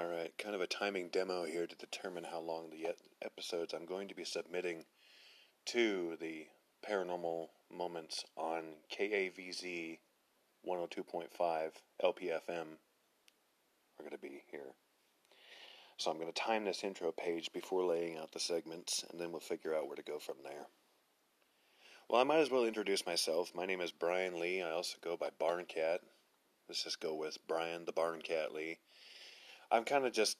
All right, kind of a timing demo here to determine how long the episodes I'm going to be submitting to the paranormal moments on KAVZ 102.5 LPFM are going to be here. So I'm going to time this intro page before laying out the segments, and then we'll figure out where to go from there. Well, I might as well introduce myself. My name is Brian Lee. I also go by Barncat. Let's just go with Brian the Barncat Lee. I'm kind of just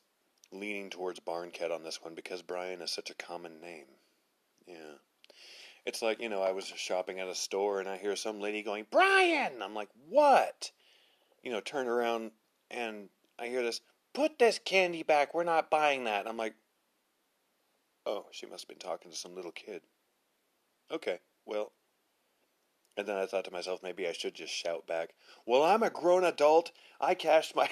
leaning towards Barncat on this one because Brian is such a common name. Yeah. It's like, you know, I was shopping at a store and I hear some lady going, Brian! I'm like, what? You know, turn around and I hear this, put this candy back, we're not buying that. And I'm like, oh, she must have been talking to some little kid. Okay, well. And then I thought to myself, maybe I should just shout back, well, I'm a grown adult. I cashed my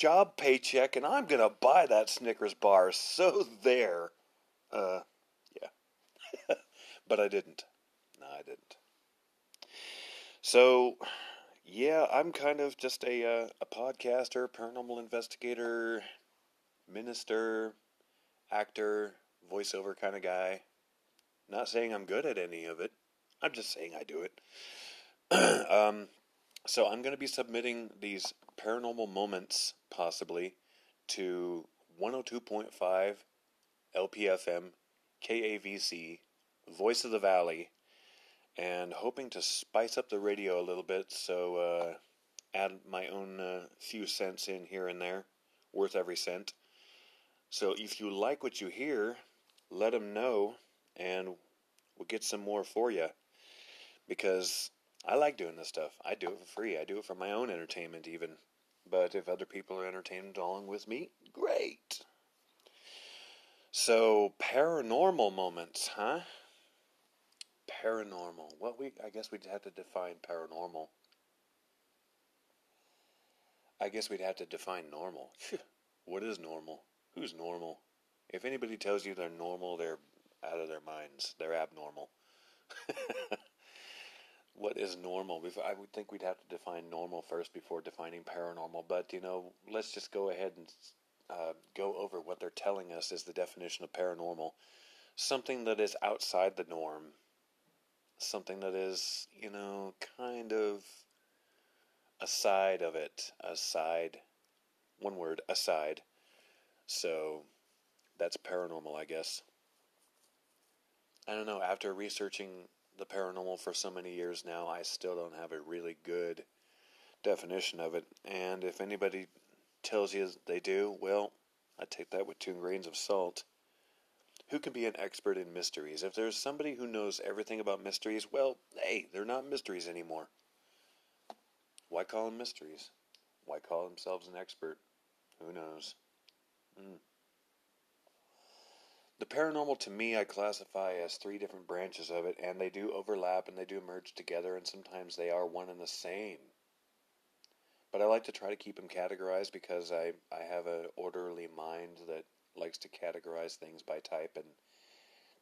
job paycheck and I'm going to buy that Snickers bar. So there. Uh, yeah. but I didn't. No, I didn't. So, yeah, I'm kind of just a uh, a podcaster, paranormal investigator, minister, actor, voiceover kind of guy. Not saying I'm good at any of it. I'm just saying I do it. um, so I'm going to be submitting these paranormal moments, possibly, to 102.5 LPFM, KAVZ, Voice of the Valley, and hoping to spice up the radio a little bit, so uh, add my own uh, few cents in here and there, worth every cent. So if you like what you hear, let them know, and we'll get some more for you. Because I like doing this stuff. I do it for free. I do it for my own entertainment, even. But if other people are entertained along with me, great. So, paranormal moments, huh? Paranormal. Well, we I guess we'd have to define paranormal. I guess we'd have to define normal. what is normal? Who's normal? If anybody tells you they're normal, they're out of their minds. They're abnormal. what is normal. I would think we'd have to define normal first before defining paranormal. But you know, let's just go ahead and uh, go over what they're telling us is the definition of paranormal: something that is outside the norm, something that is you know kind of aside of it, aside. One word, aside. So that's paranormal, I guess. I don't know. After researching the paranormal for so many years now, I still don't have a really good definition of it. And if anybody tells you they do, well, I take that with two grains of salt. Who can be an expert in mysteries? If there's somebody who knows everything about mysteries, well, hey, they're not mysteries anymore. Why call them mysteries? Why call themselves an expert? Who knows? Mm. The paranormal to me, I classify as three different branches of it, and they do overlap and they do merge together, and sometimes they are one and the same. But I like to try to keep them categorized because I, I have an orderly mind that likes to categorize things by type and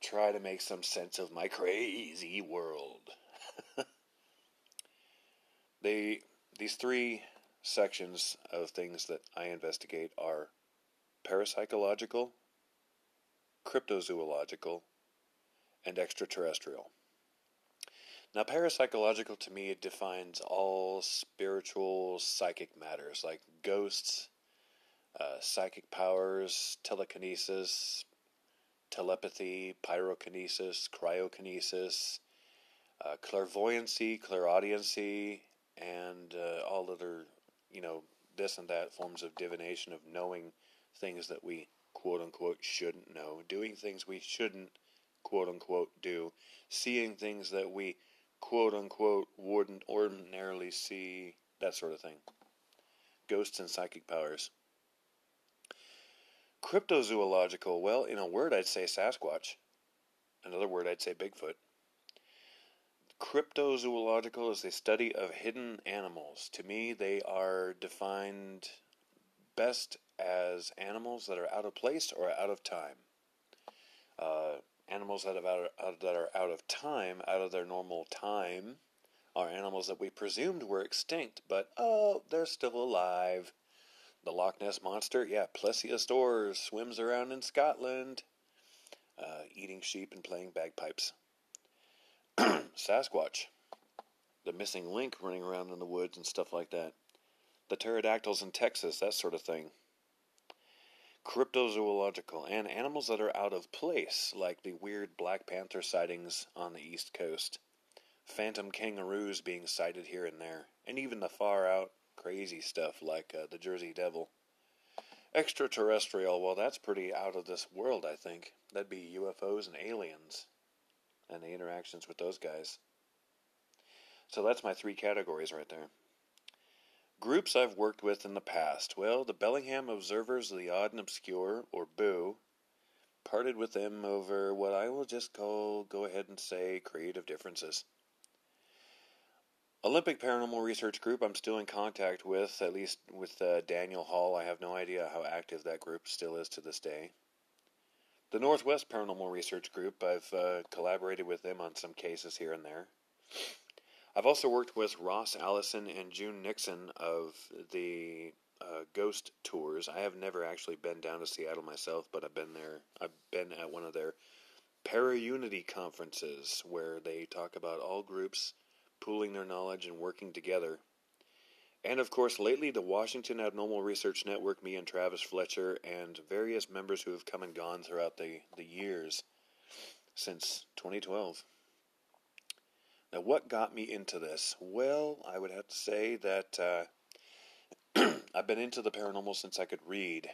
try to make some sense of my crazy world. they these three sections of things that I investigate are parapsychological, cryptozoological, and extraterrestrial. Now, parapsychological to me defines all spiritual psychic matters like ghosts, uh, psychic powers, telekinesis, telepathy, pyrokinesis, cryokinesis, uh, clairvoyancy, clairaudiency, and uh, all other, you know, this and that forms of divination of knowing things that we quote unquote shouldn't know, doing things we shouldn't quote unquote do, seeing things that we quote unquote wouldn't ordinarily see, that sort of thing. Ghosts and psychic powers. Cryptozoological, well, in a word, I'd say Sasquatch. Another word, I'd say Bigfoot. Cryptozoological is the study of hidden animals. To me, they are defined best as animals that are out of place or out of time. Uh, animals that, out, out, that are out of time, out of their normal time, are animals that we presumed were extinct, but oh, they're still alive. The Loch Ness Monster, yeah, plesiosaurs swims around in Scotland, uh, eating sheep and playing bagpipes. Sasquatch, the missing link running around in the woods and stuff like that. The pterodactyls in Texas, that sort of thing. Cryptozoological, and animals that are out of place, like the weird Black Panther sightings on the East Coast, phantom kangaroos being sighted here and there, and even the far out crazy stuff like uh, the Jersey Devil. Extraterrestrial, well, that's pretty out of this world, I think. That'd be UFOs and aliens and the interactions with those guys. So that's my three categories right there. Groups I've worked with in the past. Well, the Bellingham Observers of the Odd and Obscure, or BOO, parted with them over what I will just call, go ahead and say, creative differences. Olympic Paranormal Research Group, I'm still in contact with, at least with uh, Daniel Hall. I have no idea how active that group still is to this day. The Northwest Paranormal Research Group, I've uh, collaborated with them on some cases here and there. I've also worked with Ross Allison and June Nixon of the uh, Ghost Tours. I have never actually been down to Seattle myself, but I've been there. I've been at one of their Para Unity conferences where they talk about all groups pooling their knowledge and working together. And of course, lately, the Washington Abnormal Research Network, me and Travis Fletcher, and various members who have come and gone throughout the, the years since 2012. Now, what got me into this? Well, I would have to say that uh, I've been into the paranormal since I could read.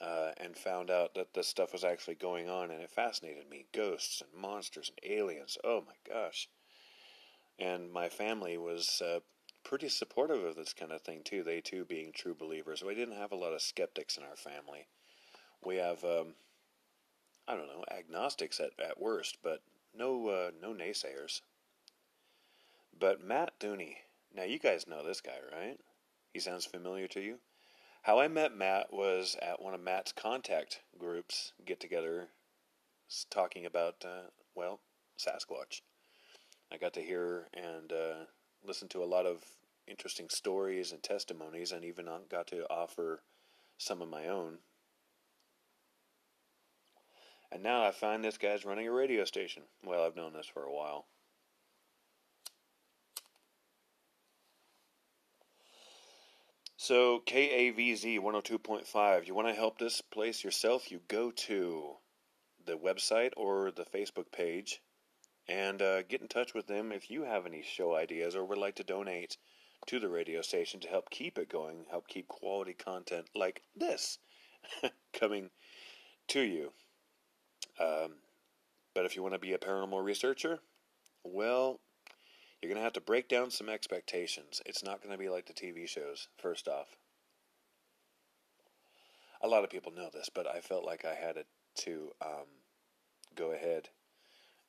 Uh, and found out that this stuff was actually going on, and it fascinated me. Ghosts and monsters and aliens. Oh my gosh and my family was uh, pretty supportive of this kind of thing too. They too being true believers. We didn't have a lot of skeptics in our family. We have, um, I don't know, agnostics at, at worst, but no uh, no naysayers. But Matt Dooney, now you guys know this guy, right? He sounds familiar to you. How I met Matt was at one of Matt's contact groups get together, talking about uh, well Sasquatch. I got to hear and uh, listen to a lot of interesting stories and testimonies, and even got to offer some of my own. And now I find this guy's running a radio station. Well, I've known this for a while. So, KAVZ 102.5, you want to help this place yourself? You go to the website or the Facebook page and uh, get in touch with them if you have any show ideas or would like to donate to the radio station to help keep it going, help keep quality content like this coming to you. Um, but if you want to be a paranormal researcher, well, you're going to have to break down some expectations. It's not going to be like the TV shows, first off. A lot of people know this, but I felt like I had to um, go ahead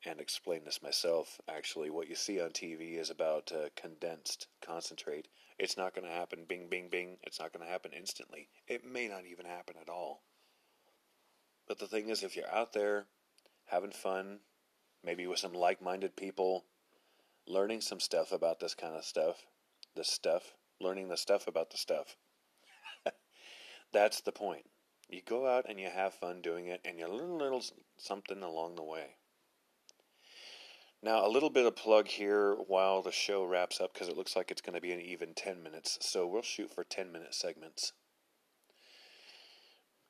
and explain this myself. Actually, what you see on TV is about uh, condensed concentrate. It's not going to happen bing, bing, bing. It's not going to happen instantly. It may not even happen at all. But the thing is, if you're out there having fun, maybe with some like minded people, learning some stuff about this kind of stuff, this stuff, learning the stuff about the stuff, that's the point. You go out and you have fun doing it, and you learn a little something along the way. Now, a little bit of plug here while the show wraps up because it looks like it's going to be an even 10 minutes, so we'll shoot for 10 minute segments.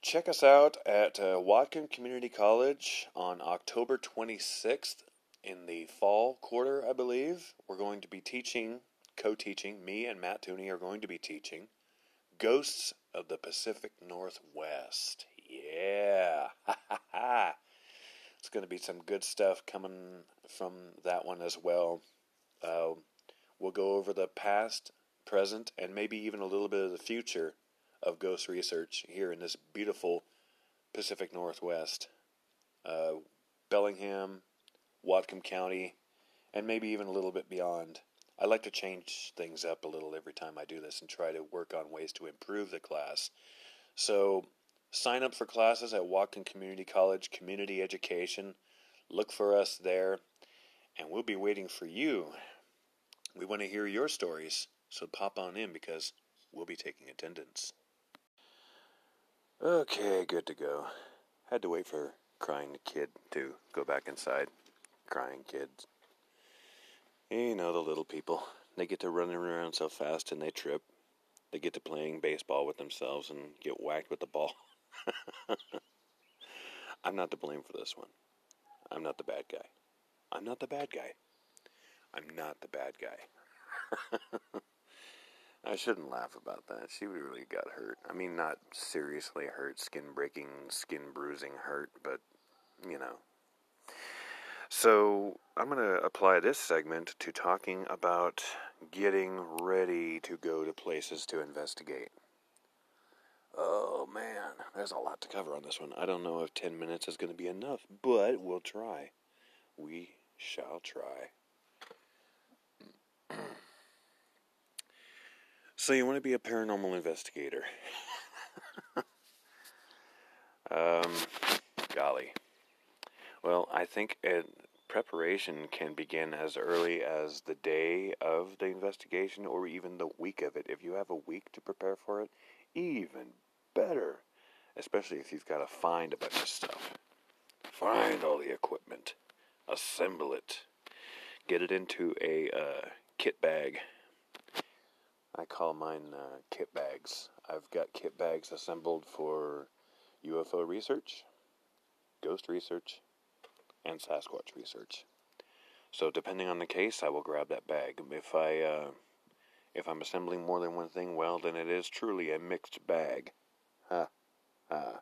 Check us out at uh, Community College on October 26th in the fall quarter, I believe. We're going to be teaching, co teaching, me and Matt Tooney are going to be teaching Ghosts of the Pacific Northwest. Yeah! It's going to be some good stuff coming from that one as well. Uh, we'll go over the past, present, and maybe even a little bit of the future of ghost research here in this beautiful Pacific Northwest. Uh, Bellingham, Whatcom County, and maybe even a little bit beyond. I like to change things up a little every time I do this and try to work on ways to improve the class. So Sign up for classes at Whatcom Community College Community Education. Look for us there, and we'll be waiting for you. We want to hear your stories, so pop on in because we'll be taking attendance. Okay, good to go. Had to wait for crying kid to go back inside. Crying kids. You know the little people. They get to running around so fast and they trip. They get to playing baseball with themselves and get whacked with the ball. I'm not to blame for this one. I'm not the bad guy. I'm not the bad guy. I'm not the bad guy. I shouldn't laugh about that. She really got hurt. I mean, not seriously hurt, skin breaking, skin bruising hurt, but, you know. So, I'm going to apply this segment to talking about getting ready to go to places to investigate. Oh man, there's a lot to cover on this one. I don't know if 10 minutes is going to be enough, but we'll try. We shall try. So you want to be a paranormal investigator? um, golly. Well, I think it, preparation can begin as early as the day of the investigation or even the week of it. If you have a week to prepare for it, even better. Especially if you've got to find a bunch of stuff. Find all the equipment, assemble it, get it into a uh, kit bag I call mine uh, kit bags. I've got kit bags assembled for UFO research, ghost research, and Sasquatch research. So depending on the case, I will grab that bag. If I uh, if I'm assembling more than one thing, well, then it is truly a mixed bag. Ha, ha.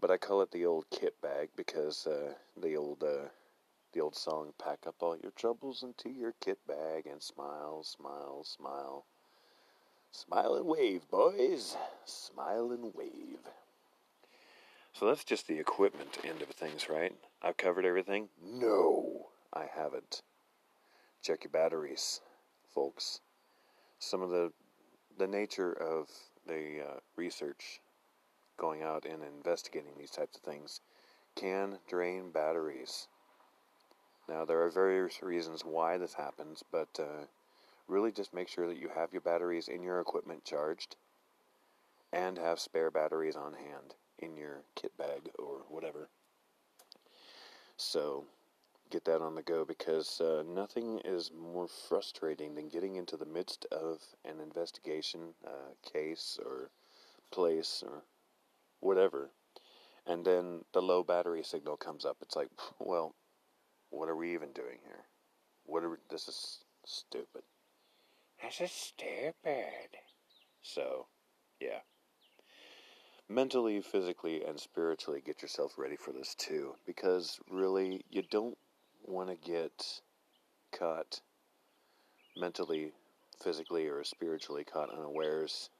But I call it the old kit bag because uh, the old uh, the old song "Pack up all your troubles into your kit bag and smile, smile, smile." Smile and wave, boys. Smile and wave. So that's just the equipment end of things, right? I've covered everything? No, I haven't. Check your batteries, folks. Some of the the nature of the uh, research going out and investigating these types of things can drain batteries. Now, there are various reasons why this happens, but uh, really just make sure that you have your batteries in your equipment charged and have spare batteries on hand in your kit bag or whatever. So get that on the go because uh, nothing is more frustrating than getting into the midst of an investigation uh, case or place or whatever, and then the low battery signal comes up. It's like, well, what are we even doing here? What are we, this is stupid. This is stupid. So, yeah. Mentally, physically, and spiritually get yourself ready for this too. Because really, you don't want to get caught mentally, physically, or spiritually caught unawares.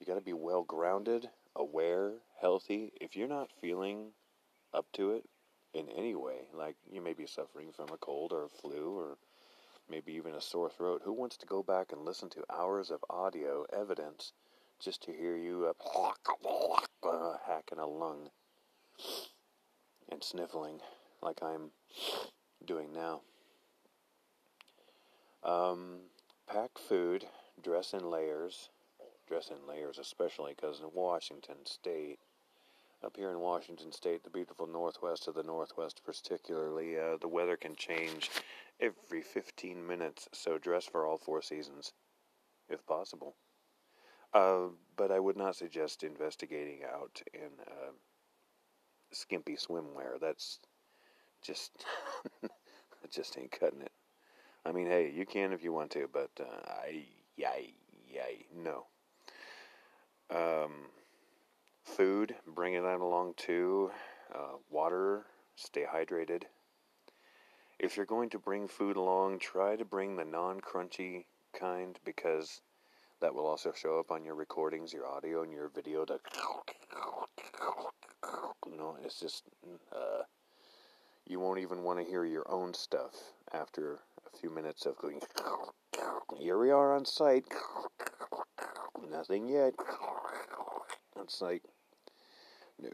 You got to be well grounded, aware, healthy. If you're not feeling up to it in any way, like you may be suffering from a cold or a flu or maybe even a sore throat. Who wants to go back and listen to hours of audio evidence just to hear you uh, hacking a lung and sniffling like I'm doing now? Um, pack food, dress in layers, dress in layers, especially because in Washington State, up here in Washington State, the beautiful northwest of the northwest, particularly, uh, the weather can change every 15 minutes, so dress for all four seasons, if possible. Uh, but I would not suggest investigating out in uh, skimpy swimwear. That's just, just ain't cutting it. I mean, hey, you can if you want to, but uh, I, yay, yay, no. Um, food, bringing that along too. Uh, water, stay hydrated. If you're going to bring food along, try to bring the non crunchy kind because that will also show up on your recordings, your audio, and your video. You know, it's just, uh, you won't even want to hear your own stuff after a few minutes of going, here we are on site. Nothing yet. It's like, no.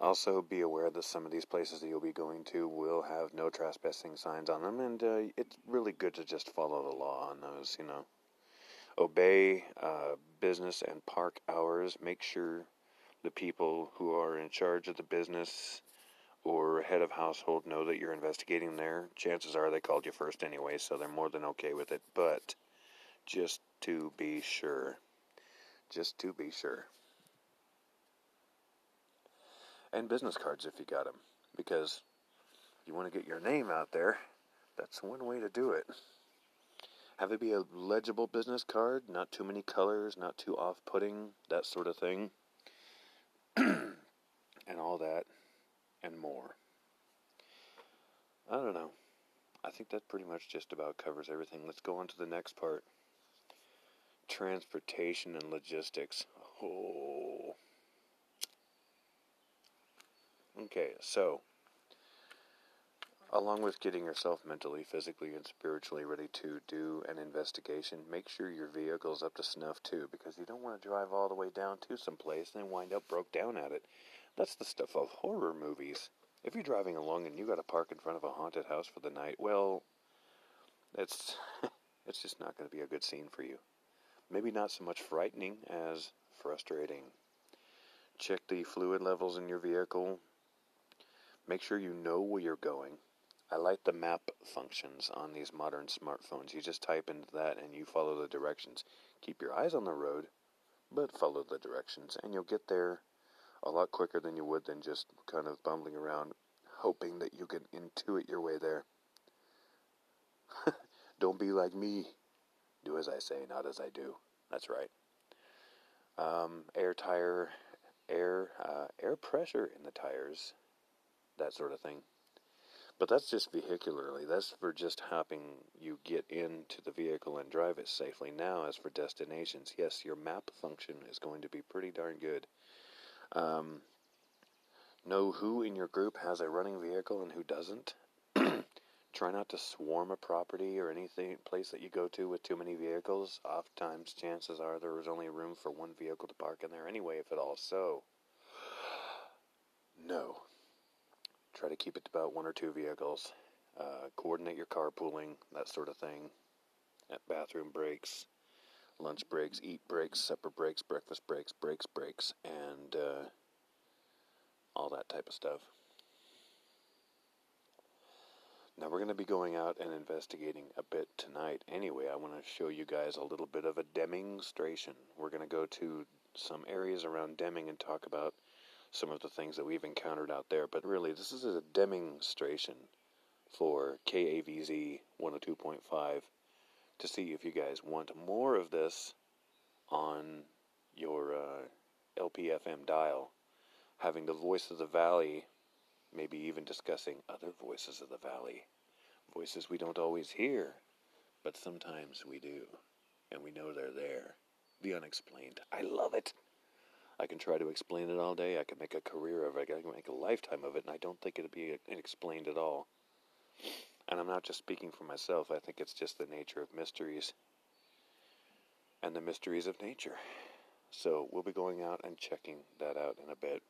Also, be aware that some of these places that you'll be going to will have no trespassing signs on them, and uh, it's really good to just follow the law on those, you know. Obey uh, business and park hours. Make sure the people who are in charge of the business or head of household know that you're investigating there. Chances are they called you first anyway, so they're more than okay with it. But just to be sure, just to be sure. And business cards if you got them, because you want to get your name out there. That's one way to do it. Have it be a legible business card, not too many colors, not too off putting, that sort of thing. and all that and more. I don't know. I think that pretty much just about covers everything. Let's go on to the next part transportation and logistics. Oh. Okay, so along with getting yourself mentally, physically, and spiritually ready to do an investigation, make sure your vehicle's up to snuff too, because you don't want to drive all the way down to some place and then wind up broke down at it. That's the stuff of horror movies. If you're driving along and you got to park in front of a haunted house for the night, well, it's it's just not going to be a good scene for you. Maybe not so much frightening as frustrating. Check the fluid levels in your vehicle. Make sure you know where you're going. I like the map functions on these modern smartphones. You just type into that and you follow the directions. Keep your eyes on the road, but follow the directions, and you'll get there a lot quicker than you would than just kind of bumbling around hoping that you can intuit your way there. Don't be like me. Do as I say, not as I do. That's right. Um, air tire, air, uh, air pressure in the tires, that sort of thing. But that's just vehicularly. That's for just helping you get into the vehicle and drive it safely. Now, as for destinations, yes, your map function is going to be pretty darn good. Um, know who in your group has a running vehicle and who doesn't. Try not to swarm a property or anything place that you go to with too many vehicles. Oftentimes, chances are there is only room for one vehicle to park in there anyway, if at all. So, no. Try to keep it to about one or two vehicles. Uh, coordinate your carpooling, that sort of thing. At bathroom breaks, lunch breaks, eat breaks, supper breaks, breakfast breaks, breaks, breaks, and uh, all that type of stuff. Now we're going to be going out and investigating a bit tonight. Anyway, I want to show you guys a little bit of a demonstration. We're going to go to some areas around Deming and talk about some of the things that we've encountered out there. But really, this is a demonstration for KAVZ 102.5 to see if you guys want more of this on your uh, LPFM dial, having the voice of the valley, maybe even discussing other voices of the valley, voices we don't always hear, but sometimes we do, and we know they're there. The unexplained. I love it. I can try to explain it all day. I can make a career of it. I can make a lifetime of it, and I don't think it'd be explained at all. And I'm not just speaking for myself. I think it's just the nature of mysteries and the mysteries of nature. So we'll be going out and checking that out in a bit.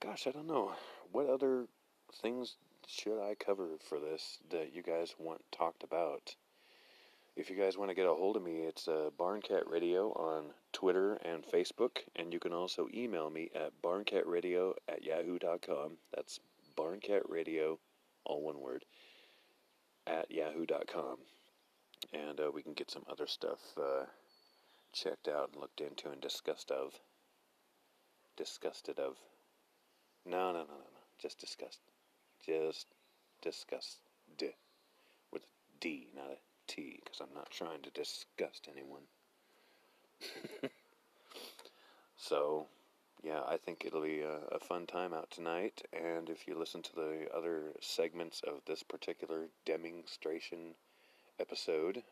Gosh, I don't know. What other things should I cover for this that you guys want talked about? If you guys want to get a hold of me, it's uh, Barncat Radio on Twitter and Facebook, and you can also email me at barncatradio at yahoo.com. That's barncatradio, all one word, at yahoo.com. And uh, we can get some other stuff uh, checked out and looked into and discussed of. Disgusted of. No, no, no, no, no. Just discussed. Just discussed. With a D, not a T because I'm not trying to disgust anyone. so, yeah, I think it'll be a, a, fun time out tonight. And if you listen to the other segments of this particular demonstration episode,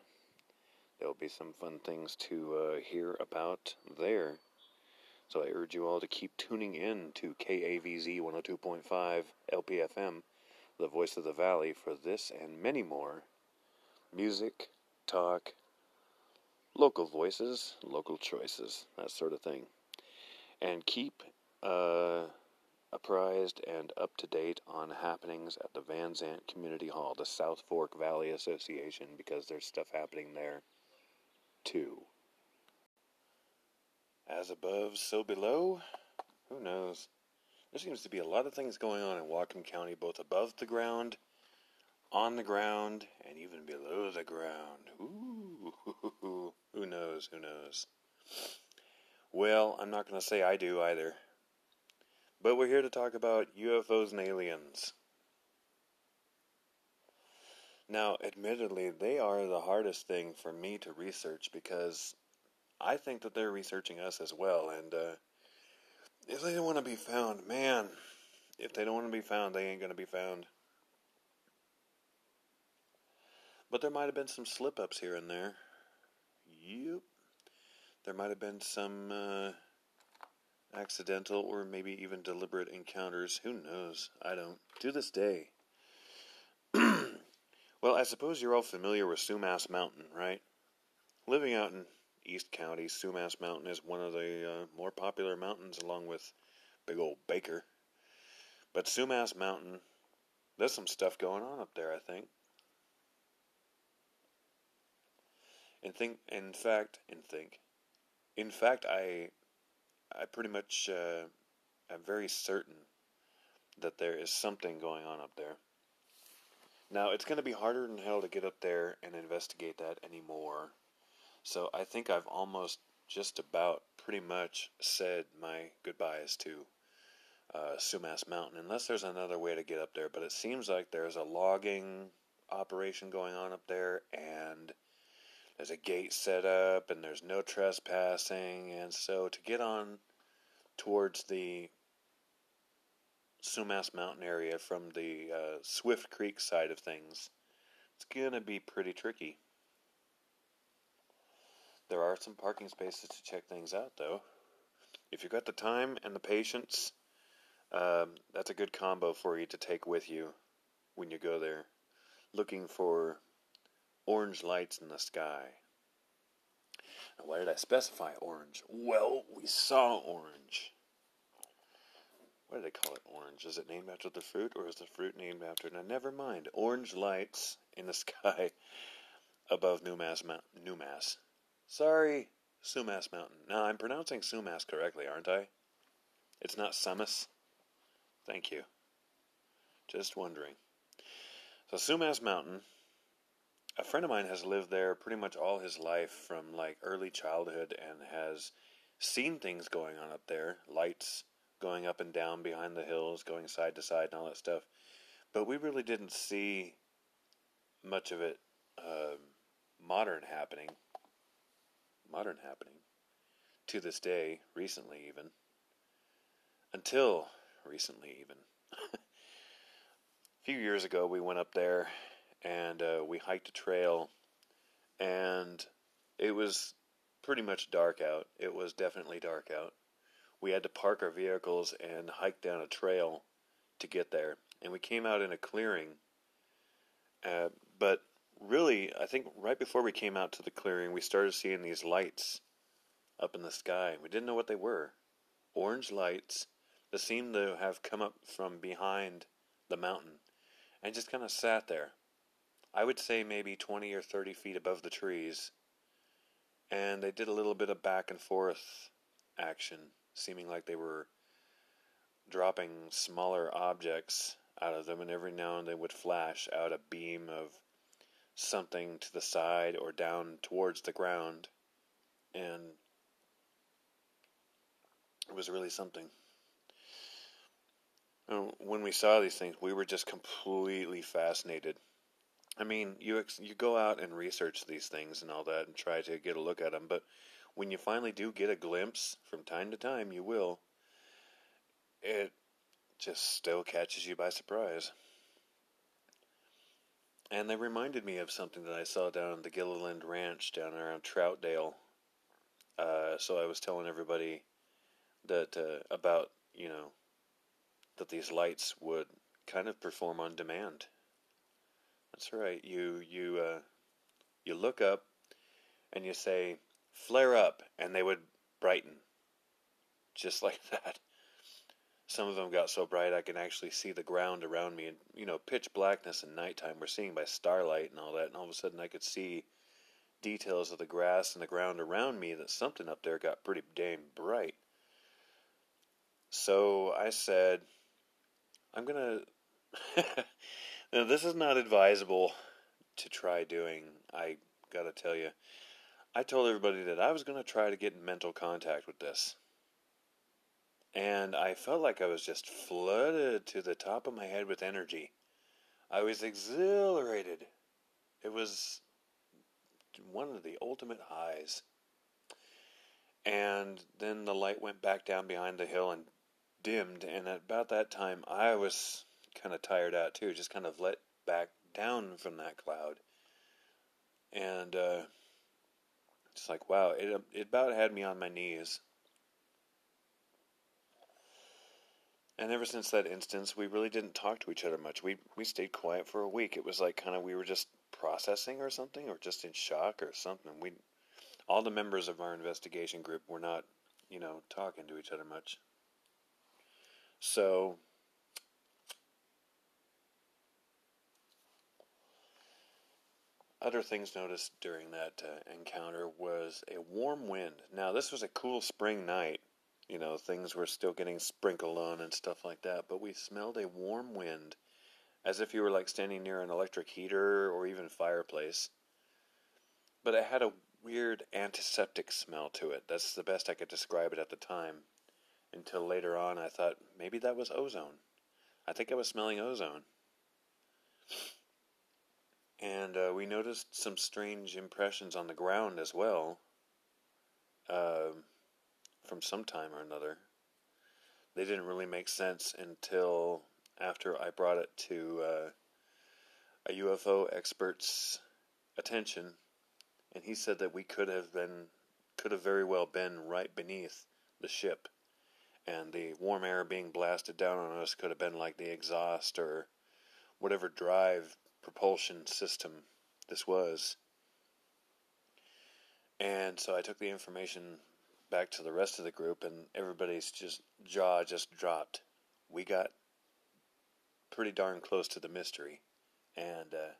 there'll be some fun things to uh, hear about there. So I urge you all to keep tuning in to KAVZ 102.5 LPFM, the voice of the valley, for this and many more music, talk, local voices, local choices, that sort of thing. And keep uh, apprised and up to date on happenings at the Van Zandt Community Hall, the South Fork Valley Association, because there's stuff happening there too. As above, so below? Who knows? There seems to be a lot of things going on in Whatcom County, both above the ground, on the ground, and even below the ground. Ooh, who knows? Who knows? Well, I'm not going to say I do either. But we're here to talk about UFOs and aliens. Now, admittedly, they are the hardest thing for me to research because I think that they're researching us as well. And uh, if they don't want to be found, man, if they don't want to be found, they ain't going to be found. But there might have been some slip ups here and there. Yep. There might have been some uh, accidental or maybe even deliberate encounters. Who knows? I don't. To this day. well, I suppose you're all familiar with Sumas Mountain, right? Living out in East County, Sumas Mountain is one of the uh, more popular mountains along with big old Baker. But Sumas Mountain, there's some stuff going on up there, I think. And think, in fact, and think, in fact, I, I pretty much uh, am very certain that there is something going on up there. Now, it's going to be harder than hell to get up there and investigate that anymore so I think I've almost just about pretty much said my goodbyes to uh, Sumas Mountain, unless there's another way to get up there. But it seems like there's a logging operation going on up there, and there's a gate set up, and there's no trespassing. And so to get on towards the Sumas Mountain area from the uh, Swift Creek side of things, it's going to be pretty tricky. There are some parking spaces to check things out, though. If you've got the time and the patience, um, that's a good combo for you to take with you when you go there, looking for orange lights in the sky. Now, why did I specify orange? Well, we saw orange. Why did they call it orange? Is it named after the fruit, or is the fruit named after? Now, never mind. Orange lights in the sky above Newmass, Mount, Newmass, Sorry, Sumas Mountain. Now, I'm pronouncing Sumas correctly, aren't I? It's not Sumas? Thank you. Just wondering. So, Sumas Mountain, a friend of mine has lived there pretty much all his life from like early childhood and has seen things going on up there lights going up and down behind the hills, going side to side, and all that stuff. But we really didn't see much of it uh, modern happening modern happening to this day, recently even, until recently even. a few years ago, we went up there and uh, we hiked a trail, and it was pretty much dark out. It was definitely dark out. We had to park our vehicles and hike down a trail to get there, and we came out in a clearing. Uh, but really, I think right before we came out to the clearing, we started seeing these lights up in the sky. We didn't know what they were. Orange lights that seemed to have come up from behind the mountain and just kind of sat there. I would say maybe 20 or 30 feet above the trees. And they did a little bit of back and forth action, seeming like they were dropping smaller objects out of them, and every now and then would flash out a beam of something to the side or down towards the ground. And it was really something. When we saw these things, we were just completely fascinated. I mean, you you go out and research these things and all that, and try to get a look at them. But when you finally do get a glimpse, from time to time, you will. It just still catches you by surprise. And they reminded me of something that I saw down at the Gilliland Ranch down around Troutdale. Uh, so I was telling everybody that uh, about you know that these lights would kind of perform on demand. That's right. You you uh, you look up and you say flare up, and they would brighten just like that. some of them got so bright I can actually see the ground around me, and you know, pitch blackness and nighttime we're seeing by starlight and all that, and all of a sudden I could see details of the grass and the ground around me that something up there got pretty damn bright. So I said, I'm gonna. now, this is not advisable to try doing. I gotta tell you. I told everybody that I was gonna try to get in mental contact with this. And I felt like I was just flooded to the top of my head with energy. I was exhilarated. It was one of the ultimate highs. And then the light went back down behind the hill and dimmed. And at about that time, I was kind of tired out too, just kind of let back down from that cloud. And uh, it's like, wow, it, it about had me on my knees. And ever since that instance, we really didn't talk to each other much. We we stayed quiet for a week. It was like kind of we were just processing or something, or just in shock or something. We all the members of our investigation group were not, you know, talking to each other much. So other things noticed during that uh, encounter was a warm wind. Now this was a cool spring night you know, things were still getting sprinkled on and stuff like that, but we smelled a warm wind as if you were like standing near an electric heater or even fireplace. But it had a weird antiseptic smell to it. That's the best I could describe it at the time. Until later on, I thought maybe that was ozone. I think I was smelling ozone. And uh, we noticed some strange impressions on the ground as well. Uh, from some time or another. They didn't really make sense until after I brought it to uh, a UFO expert's attention, and he said that we could have been, could have very well been right beneath the ship, and the warm air being blasted down on us could have been like the exhaust or whatever drive propulsion system this was. And so I took the information back to the rest of the group, and everybody's just jaw just dropped. We got pretty darn close to the mystery, and uh,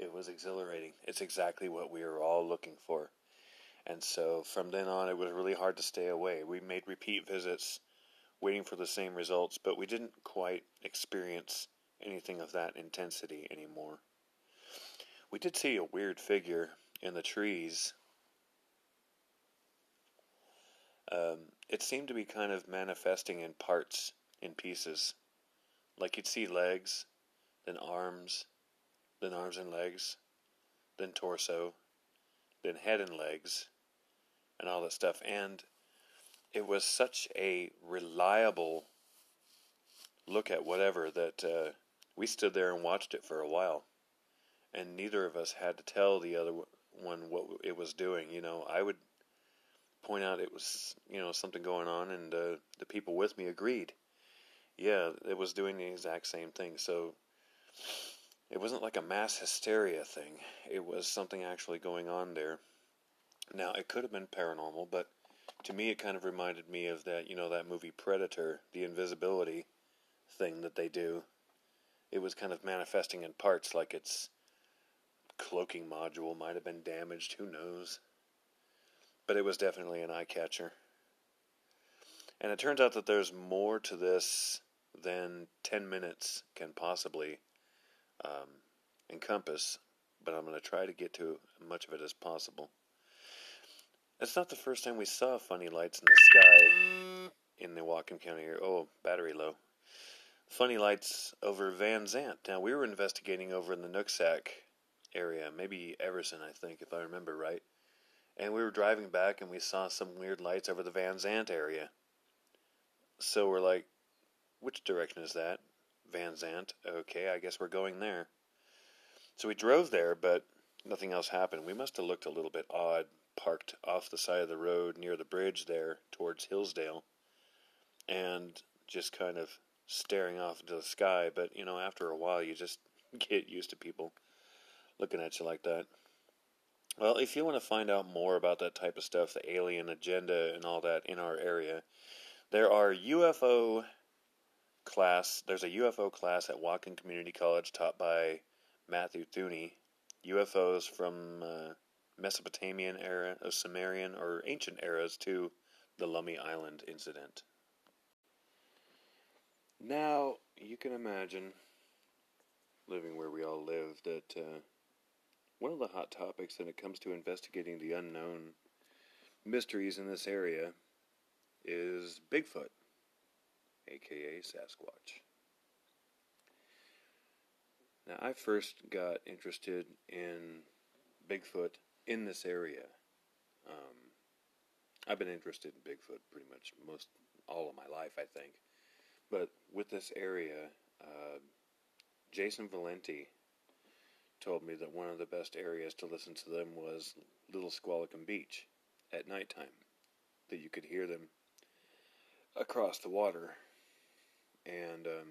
it was exhilarating. It's exactly what we were all looking for. And so from then on, it was really hard to stay away. We made repeat visits, waiting for the same results, but we didn't quite experience anything of that intensity anymore. We did see a weird figure in the trees um, it seemed to be kind of manifesting in parts, in pieces. Like you'd see legs, then arms, then arms and legs, then torso, then head and legs, and all that stuff. And it was such a reliable look at whatever that uh, we stood there and watched it for a while. And neither of us had to tell the other one what it was doing. You know, I would point out it was you know something going on, and uh, the people with me agreed. Yeah, it was doing the exact same thing. So it wasn't like a mass hysteria thing. It was something actually going on there. Now it could have been paranormal, but to me it kind of reminded me of that you know that movie Predator, the invisibility thing that they do. It was kind of manifesting in parts, like its cloaking module might have been damaged. Who knows? but it was definitely an eye catcher. And it turns out that there's more to this than 10 minutes can possibly um, encompass, but I'm going to try to get to as much of it as possible. It's not the first time we saw funny lights in the sky in the Whatcom County area. Oh, battery low. Funny lights over Van Zandt. Now, we were investigating over in the Nooksack area, maybe Everson, I think, if I remember right and we were driving back and we saw some weird lights over the Van Zandt area. So we're like, which direction is that? Van Zandt. Okay, I guess we're going there. So we drove there, but nothing else happened. We must have looked a little bit odd, parked off the side of the road near the bridge there towards Hillsdale, and just kind of staring off into the sky. But, you know, after a while, you just get used to people looking at you like that. Well, if you want to find out more about that type of stuff, the alien agenda and all that in our area, there are UFO class. There's a UFO class at Whatcom Community College taught by Matthew Thune. UFOs from uh, Mesopotamian era, of Sumerian or ancient eras to the Lummi Island incident. Now you can imagine living where we all live that uh, one of the hot topics when it comes to investigating the unknown mysteries in this area is Bigfoot, aka Sasquatch. Now, I first got interested in Bigfoot in this area. Um, I've been interested in Bigfoot pretty much most all of my life, I think. But with this area, uh, Jason Valenti told me that one of the best areas to listen to them was Little Squalicum Beach at nighttime, that you could hear them across the water. And, um,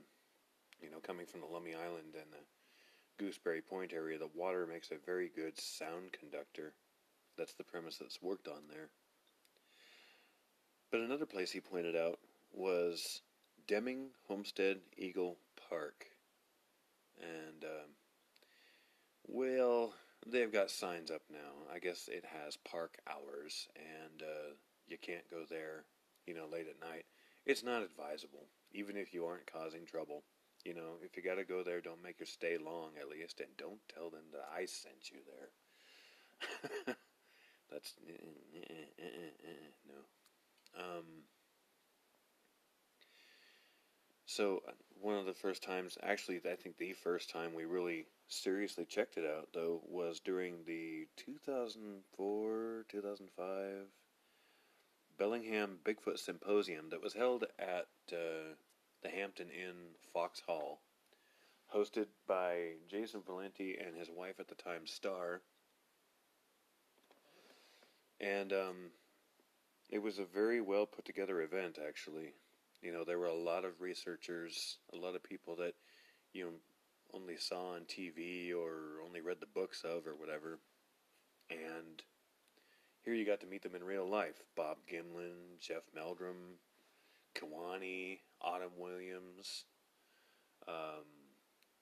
you know, coming from the Lummi Island and the Gooseberry Point area, the water makes a very good sound conductor. That's the premise that's worked on there. But another place he pointed out was Deming Homestead Eagle Park. And, um, well, they've got signs up now. I guess it has park hours, and uh, you can't go there, you know, late at night. It's not advisable, even if you aren't causing trouble. You know, if you got to go there, don't make your stay long, at least, and don't tell them that I sent you there. That's no. Um. So one of the first times, actually, I think the first time we really seriously checked it out, though, was during the 2004 2005 Bellingham Bigfoot Symposium that was held at uh, the Hampton Inn Fox Hall, hosted by Jason Valenti and his wife at the time, Star. And um, it was a very well put together event, actually. You know, there were a lot of researchers, a lot of people that, you know, only saw on TV or only read the books of or whatever. And here you got to meet them in real life. Bob Gimlin, Jeff Meldrum, Kewaunee, Autumn Williams, um,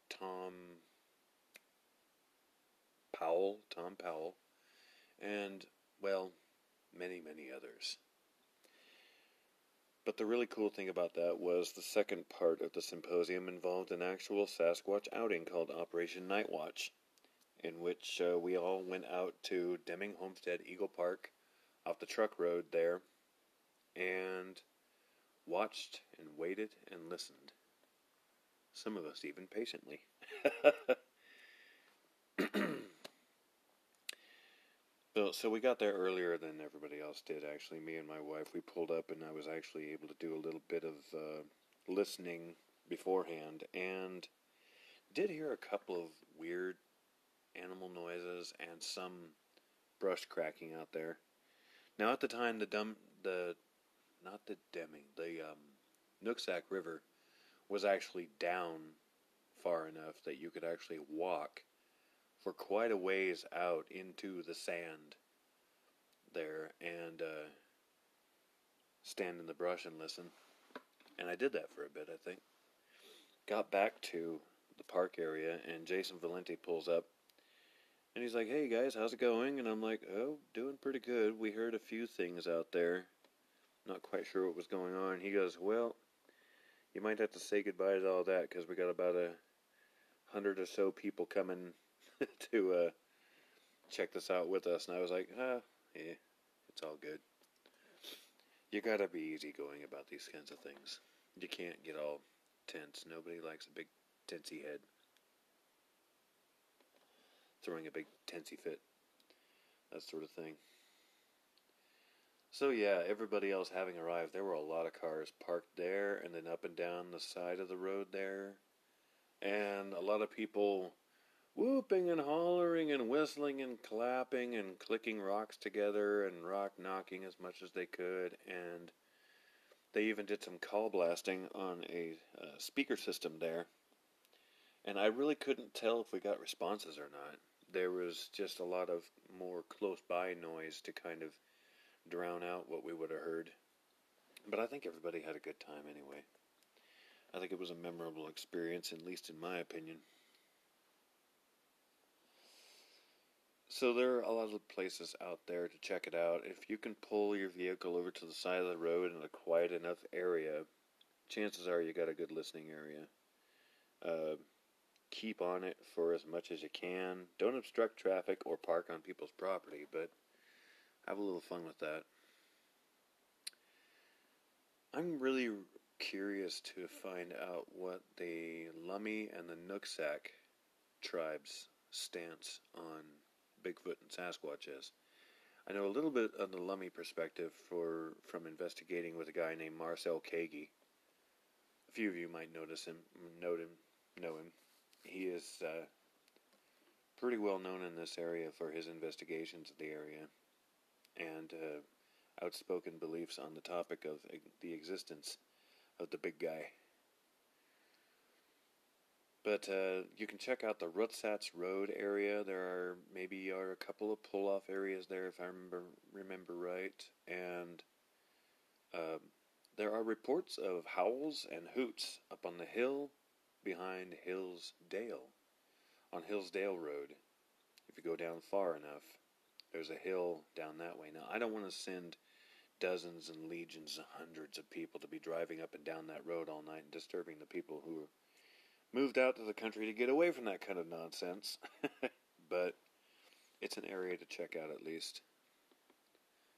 Tom Powell, Tom Powell, and, well, many, many others. But the really cool thing about that was the second part of the symposium involved an actual Sasquatch outing called Operation Night Watch, in which uh, we all went out to Deming Homestead Eagle Park off the truck road there and watched and waited and listened. Some of us even patiently. So, so we got there earlier than everybody else did. Actually, me and my wife, we pulled up, and I was actually able to do a little bit of uh, listening beforehand, and did hear a couple of weird animal noises and some brush cracking out there. Now, at the time, the dumb, the not the Deming, the um, Nooksack River was actually down far enough that you could actually walk for quite a ways out into the sand there and uh, stand in the brush and listen. And I did that for a bit, I think. Got back to the park area, and Jason Valenti pulls up. And he's like, hey guys, how's it going? And I'm like, oh, doing pretty good. We heard a few things out there. Not quite sure what was going on. He goes, well, you might have to say goodbye to all that because we got about a hundred or so people coming to uh, check this out with us, and I was like, ah, yeah, it's all good. You gotta be easygoing about these kinds of things. You can't get all tense. Nobody likes a big tensy head. Throwing a big tensy fit. That sort of thing. So yeah, everybody else having arrived, there were a lot of cars parked there and then up and down the side of the road there. And a lot of people whooping and hollering and whistling and clapping and clicking rocks together and rock knocking as much as they could. And they even did some call blasting on a uh, speaker system there. And I really couldn't tell if we got responses or not. There was just a lot of more close by noise to kind of drown out what we would have heard. But I think everybody had a good time anyway. I think it was a memorable experience, at least in my opinion. So there are a lot of places out there to check it out. If you can pull your vehicle over to the side of the road in a quiet enough area, chances are you got a good listening area. Uh, keep on it for as much as you can. Don't obstruct traffic or park on people's property, but have a little fun with that. I'm really curious to find out what the Lummi and the Nooksack tribes' stance on Bigfoot and Sasquatch is. I know a little bit of the Lummi perspective for from investigating with a guy named Marcel Kagi. A few of you might notice him, know him, know him. He is uh, pretty well known in this area for his investigations of the area and uh, outspoken beliefs on the topic of the existence of the big guy. But uh, you can check out the Rutsatz Road area. There are maybe are a couple of pull off areas there, if I remember remember right, and uh, there are reports of howls and hoots up on the hill behind Hillsdale, on Hillsdale Road. If you go down far enough, there's a hill down that way. Now, I don't want to send dozens and legions and hundreds of people to be driving up and down that road all night and disturbing the people who moved out to the country to get away from that kind of nonsense. but it's an area to check out at least.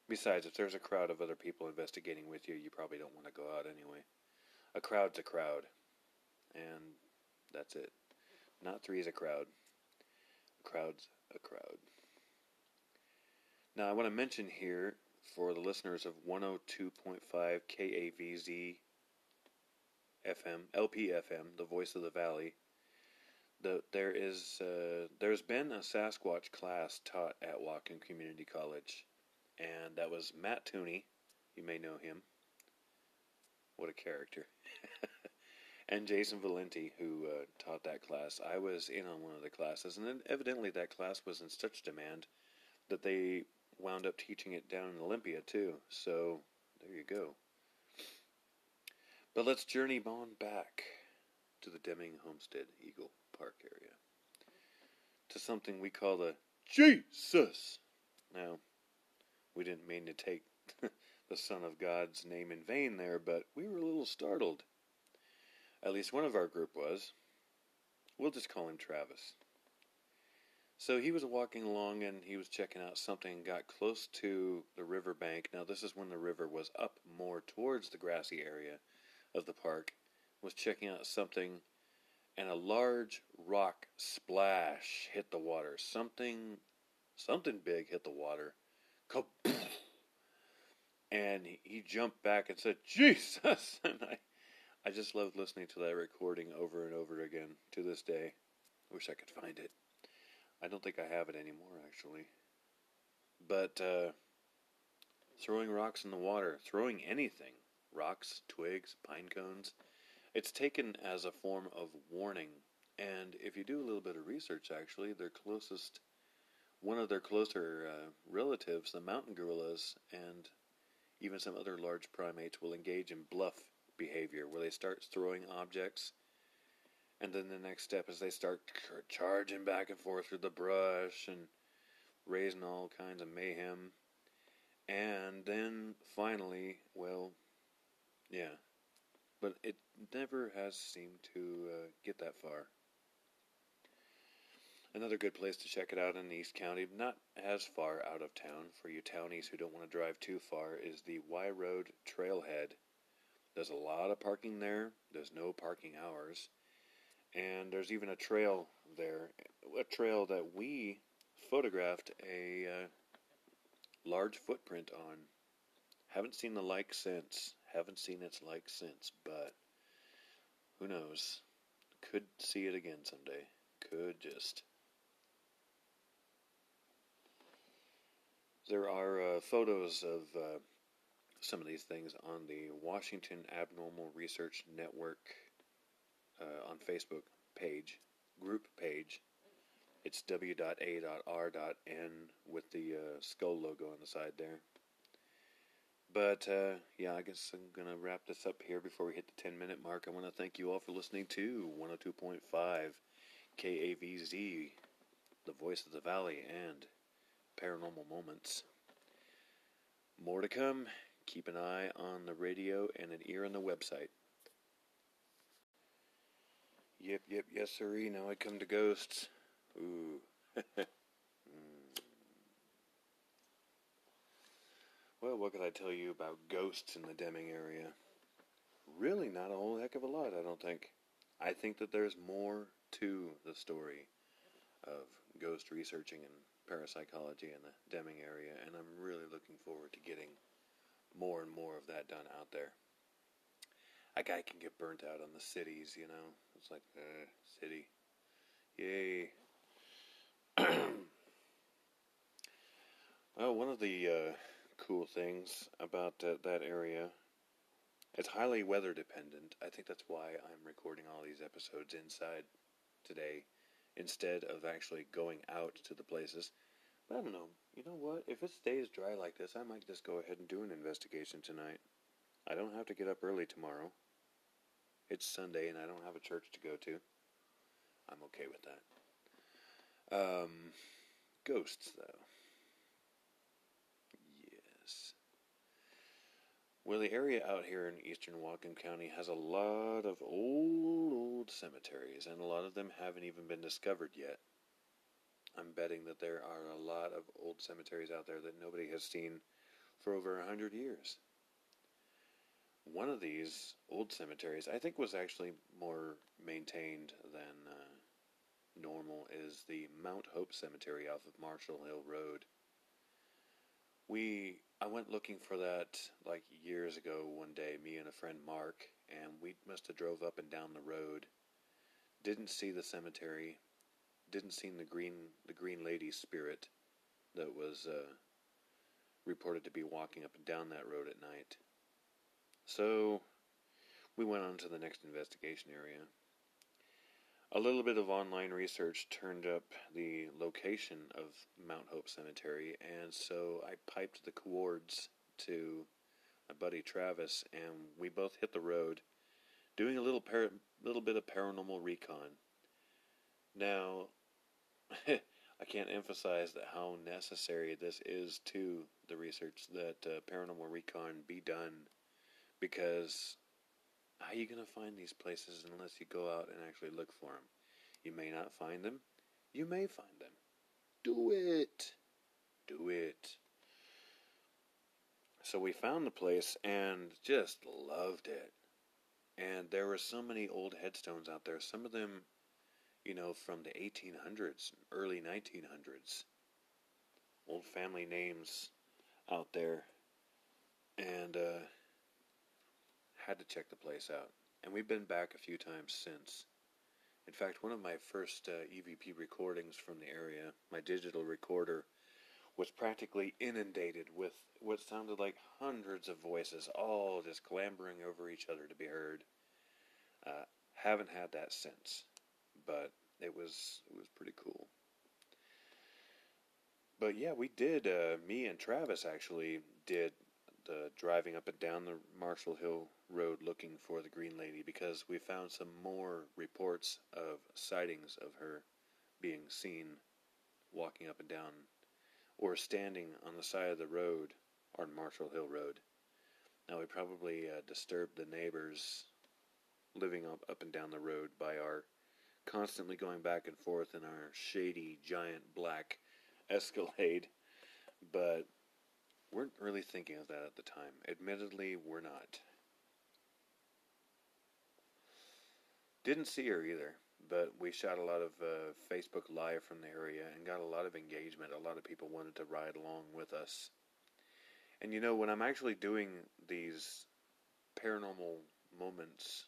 Besides, if there's a crowd of other people investigating with you, you probably don't want to go out anyway. A crowd's a crowd. And that's it. Not three's a crowd. A crowd's a crowd. Now, I want to mention here for the listeners of 102.5 KAVZ FM, LPFM, the voice of the valley. The, there is uh, there's been a Sasquatch class taught at Whatcom Community College, and that was Matt Tooney. You may know him. What a character! and Jason Valenti, who uh, taught that class. I was in on one of the classes, and evidently that class was in such demand that they wound up teaching it down in Olympia too. So there you go. But let's journey on back to the Deming Homestead Eagle Park area. To something we call the Jesus. Now, we didn't mean to take the Son of God's name in vain there, but we were a little startled. At least one of our group was. We'll just call him Travis. So he was walking along and he was checking out something, got close to the river bank. Now, this is when the river was up more towards the grassy area of the park, was checking out something, and a large rock splash hit the water. Something, something big hit the water. And he jumped back and said, Jesus! And I, I just loved listening to that recording over and over again to this day. Wish I could find it. I don't think I have it anymore, actually. But uh, throwing rocks in the water, throwing anything, rocks, twigs, pine cones. It's taken as a form of warning. And if you do a little bit of research, actually, their closest, one of their closer uh, relatives, the mountain gorillas, and even some other large primates, will engage in bluff behavior where they start throwing objects. And then the next step is they start charging back and forth through the brush and raising all kinds of mayhem. And then finally, well, yeah. But it never has seemed to uh, get that far. Another good place to check it out in East County, not as far out of town for you townies who don't want to drive too far, is the Y Road Trailhead. There's a lot of parking there. There's no parking hours. And there's even a trail there, a trail that we photographed a uh, large footprint on. Haven't seen the like since. Haven't seen its like since, but who knows? Could see it again someday. Could just. There are uh, photos of uh, some of these things on the Washington Abnormal Research Network uh, on Facebook page, group page. It's w.a.r.n with the uh, skull logo on the side there. But uh, yeah, I guess I'm gonna wrap this up here before we hit the 10 minute mark. I want to thank you all for listening to 102.5 KAVZ, the voice of the valley, and paranormal moments. More to come. Keep an eye on the radio and an ear on the website. Yep, yep, yes, sirree. Now I come to ghosts. Ooh. Well, what could I tell you about ghosts in the Deming area? Really, not a whole heck of a lot, I don't think. I think that there's more to the story of ghost researching and parapsychology in the Deming area, and I'm really looking forward to getting more and more of that done out there. A guy can get burnt out on the cities, you know. It's like, uh, city. Yay. well, one of the uh, cool things about uh, that area. It's highly weather dependent. I think that's why I'm recording all these episodes inside today instead of actually going out to the places. But I don't know. You know what? If it stays dry like this, I might just go ahead and do an investigation tonight. I don't have to get up early tomorrow. It's Sunday and I don't have a church to go to. I'm okay with that. Um, ghosts, though. Well, the area out here in eastern Whatcom County has a lot of old, old cemeteries, and a lot of them haven't even been discovered yet. I'm betting that there are a lot of old cemeteries out there that nobody has seen for over a hundred years. One of these old cemeteries, I think, was actually more maintained than uh, normal, is the Mount Hope Cemetery off of Marshall Hill Road. We I went looking for that like years ago one day, me and a friend Mark, and we must have drove up and down the road. Didn't see the cemetery, didn't see the green the green lady spirit that was uh, reported to be walking up and down that road at night. So we went on to the next investigation area. A little bit of online research turned up the location of Mount Hope Cemetery, and so I piped the coords to my buddy Travis, and we both hit the road, doing a little little bit of paranormal recon. Now, I can't emphasize that how necessary this is to the research that uh, paranormal recon be done, because how are you going to find these places unless you go out and actually look for them? You may not find them. You may find them. Do it. Do it. So we found the place and just loved it. And there were so many old headstones out there. Some of them, you know, from the 1800s, early 1900s. Old family names out there. And, uh, had to check the place out. And we've been back a few times since. In fact, one of my first uh, EVP recordings from the area, my digital recorder, was practically inundated with what sounded like hundreds of voices, all just clambering over each other to be heard. Uh, haven't had that since, but it was it was pretty cool. But yeah, we did. Uh, me and Travis actually did the driving up and down the Marshall Hill Road looking for the Green Lady because we found some more reports of sightings of her being seen walking up and down or standing on the side of the road on Marshall Hill Road. Now, we probably uh, disturbed the neighbors living up, up and down the road by our constantly going back and forth in our shady, giant black Escalade, but weren't really thinking of that at the time. Admittedly, we're not. Didn't see her either, but we shot a lot of uh, Facebook Live from the area and got a lot of engagement. A lot of people wanted to ride along with us. And you know, when I'm actually doing these paranormal moments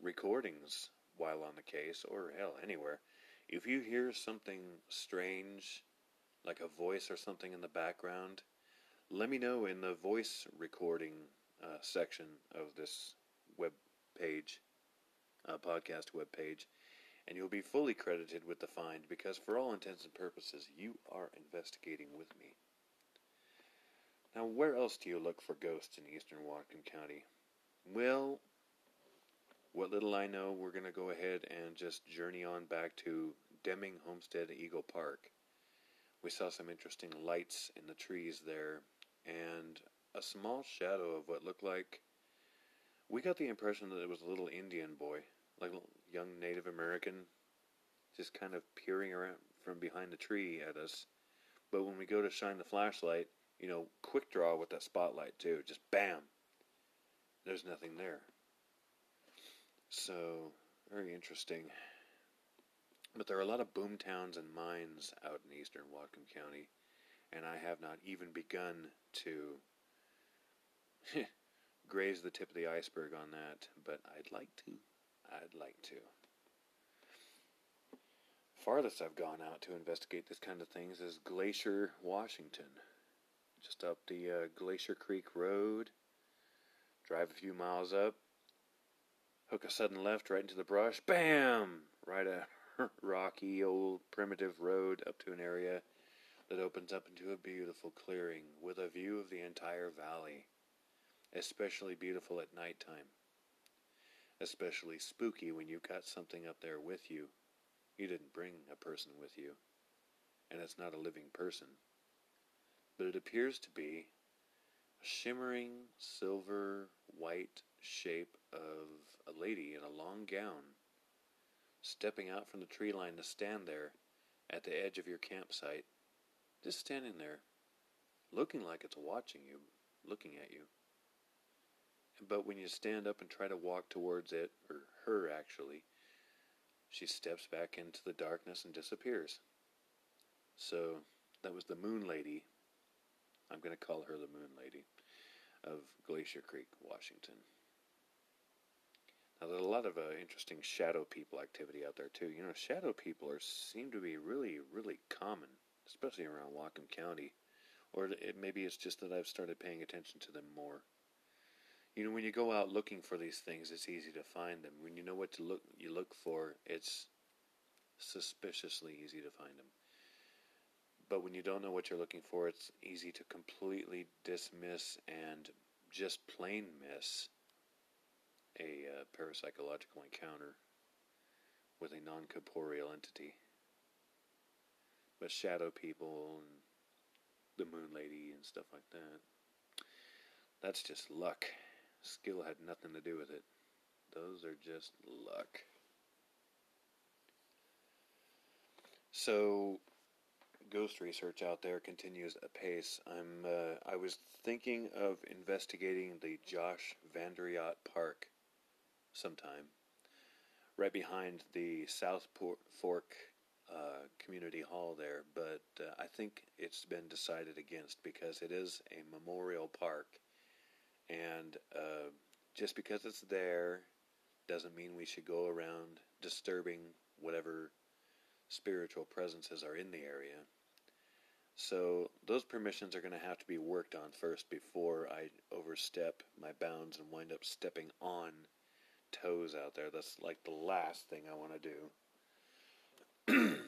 recordings while on the case, or hell, anywhere, if you hear something strange, like a voice or something in the background, let me know in the voice recording uh, section of this web page uh, podcast webpage, and you'll be fully credited with the find because, for all intents and purposes, you are investigating with me. Now, where else do you look for ghosts in eastern Whatcom County? Well, what little I know, we're going to go ahead and just journey on back to Deming Homestead Eagle Park. We saw some interesting lights in the trees there and a small shadow of what looked like. We got the impression that it was a little Indian boy, like a young Native American, just kind of peering around from behind the tree at us. But when we go to shine the flashlight, you know, quick draw with that spotlight too, just bam, there's nothing there. So, very interesting. But there are a lot of boom towns and mines out in eastern Whatcom County, and I have not even begun to graze the tip of the iceberg on that, but I'd like to. I'd like to. Farthest I've gone out to investigate this kind of things is Glacier, Washington. Just up the uh, Glacier Creek Road. Drive a few miles up. Hook a sudden left right into the brush. Bam! Right a rocky, old, primitive road up to an area that opens up into a beautiful clearing with a view of the entire valley. Especially beautiful at night time. Especially spooky when you've got something up there with you. You didn't bring a person with you, and it's not a living person. But it appears to be a shimmering silver white shape of a lady in a long gown stepping out from the tree line to stand there at the edge of your campsite, just standing there, looking like it's watching you, looking at you. But when you stand up and try to walk towards it, or her actually, she steps back into the darkness and disappears. So that was the Moon Lady. I'm going to call her the Moon Lady of Glacier Creek, Washington. Now, there's a lot of uh, interesting shadow people activity out there too. You know, shadow people are seem to be really, really common, especially around Whatcom County, or it, maybe it's just that I've started paying attention to them more. You know, when you go out looking for these things, it's easy to find them. When you know what to look, you look for, it's suspiciously easy to find them. But when you don't know what you're looking for, it's easy to completely dismiss and just plain miss a uh, parapsychological encounter with a non corporeal entity. But shadow people and the moon lady and stuff like that, that's just luck. Skill had nothing to do with it. Those are just luck. So, ghost research out there continues apace. I'm uh, I was thinking of investigating the Josh VanderYacht Park sometime, right behind the South Fork uh, Community Hall there. But uh, I think it's been decided against because it is a memorial park, and uh, just because it's there doesn't mean we should go around disturbing whatever spiritual presences are in the area. So those permissions are going to have to be worked on first before I overstep my bounds and wind up stepping on toes out there. That's like the last thing I want to do.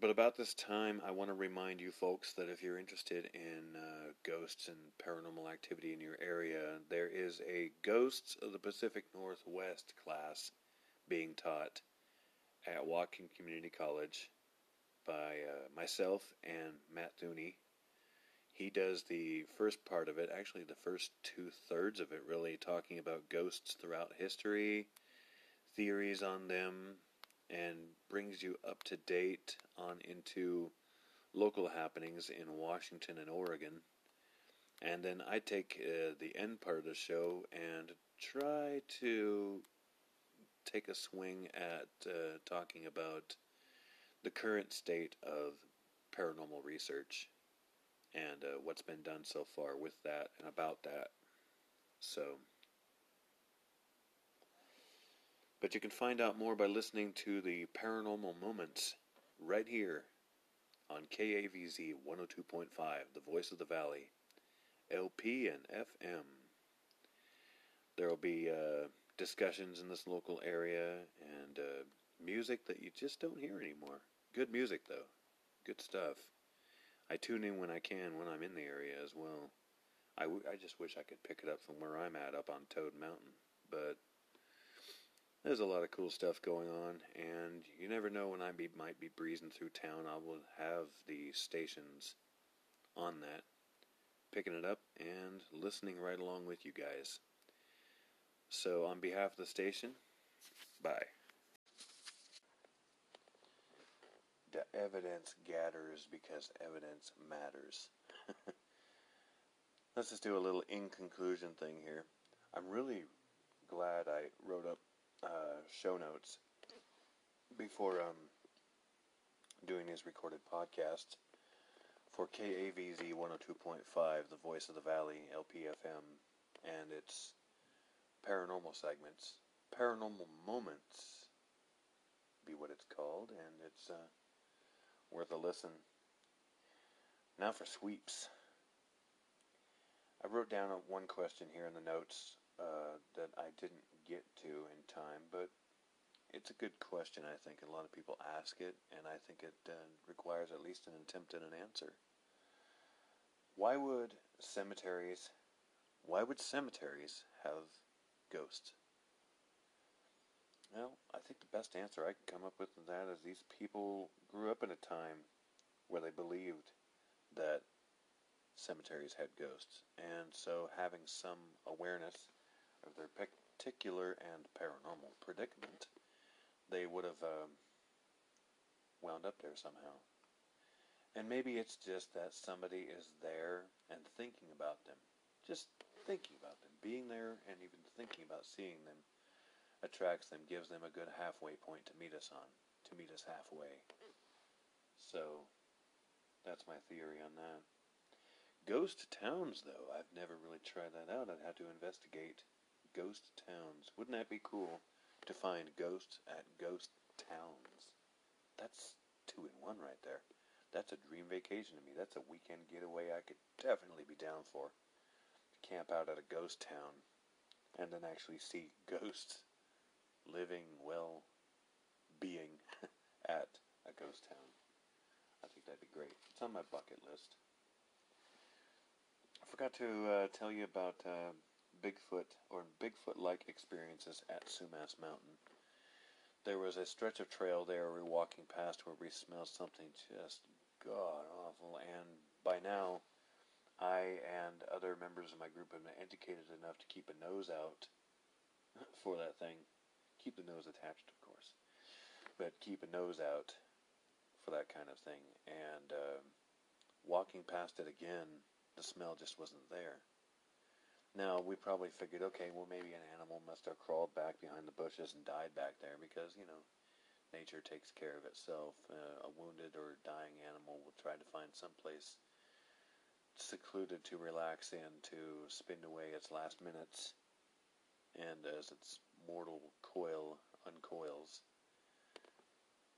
but about this time, I want to remind you folks that if you're interested in uh, ghosts and paranormal activity in your area, there is a Ghosts of the Pacific Northwest class being taught at Whatcom Community College by uh, myself and Matt Thuney he does the first part of it, actually the first two thirds of it, really talking about ghosts throughout history, theories on them, and brings you up to date on into local happenings in Washington and Oregon. And then I take uh, the end part of the show and try to take a swing at uh, talking about the current state of paranormal research and uh, what's been done so far with that and about that. So, but you can find out more by listening to the Paranormal Moments right here on KAVZ 102.5, the voice of the valley, LP and FM. There will be uh, discussions in this local area and uh, music that you just don't hear anymore. Good music, though. Good stuff. I tune in when I can when I'm in the area as well. I, w- I just wish I could pick it up from where I'm at up on Toad Mountain, but there's a lot of cool stuff going on, and you never know when I be, might be breezing through town. I will have the stations on that, picking it up and listening right along with you guys. So, on behalf of the station, bye. The evidence gathers because evidence matters. Let's just do a little in conclusion thing here. I'm really glad I wrote up uh, show notes before um, doing these recorded podcasts for KAVZ 102.5, the Voice of the Valley, LPFM, and its paranormal segments. Paranormal Moments be what it's called, and it's uh, worth a listen. Now for sweeps. I wrote down one question here in the notes uh, that I didn't get to in time, but it's a good question, I think. A lot of people ask it, and I think it uh, requires at least an attempt at an answer. Why would cemeteries, why would cemeteries have ghosts? Well, I think the best answer I can come up with to that is these people grew up in a time where they believed that cemeteries had ghosts, and so having some awareness of their particular and paranormal predicament, they would have um, wound up there somehow. And maybe it's just that somebody is there and thinking about them, just thinking about them, being there and even thinking about seeing them attracts them, gives them a good halfway point to meet us on, to meet us halfway. So, that's my theory on that. Ghost towns, though, I've never really tried that out. I'd have to investigate ghost towns. Wouldn't that be cool to find ghosts at ghost towns? That's two in one right there. That's a dream vacation to me. That's a weekend getaway I could definitely be down for. Camp out at a ghost town and then actually see ghosts living, well, being at a ghost town. I think that'd be great. It's on my bucket list. I forgot to uh, tell you about uh, Bigfoot or Bigfoot-like experiences at Sumas Mountain. There was a stretch of trail there we were walking past where we smelled something just god awful, and by now, I and other members of my group have been educated enough to keep a nose out for that thing. Keep the nose attached, of course, but keep a nose out for that kind of thing. And uh, walking past it again, the smell just wasn't there. Now, we probably figured, okay, well, maybe an animal must have crawled back behind the bushes and died back there because, you know, nature takes care of itself. Uh, a wounded or dying animal will try to find some place secluded to relax in to spend away its last minutes and as its mortal coil uncoils.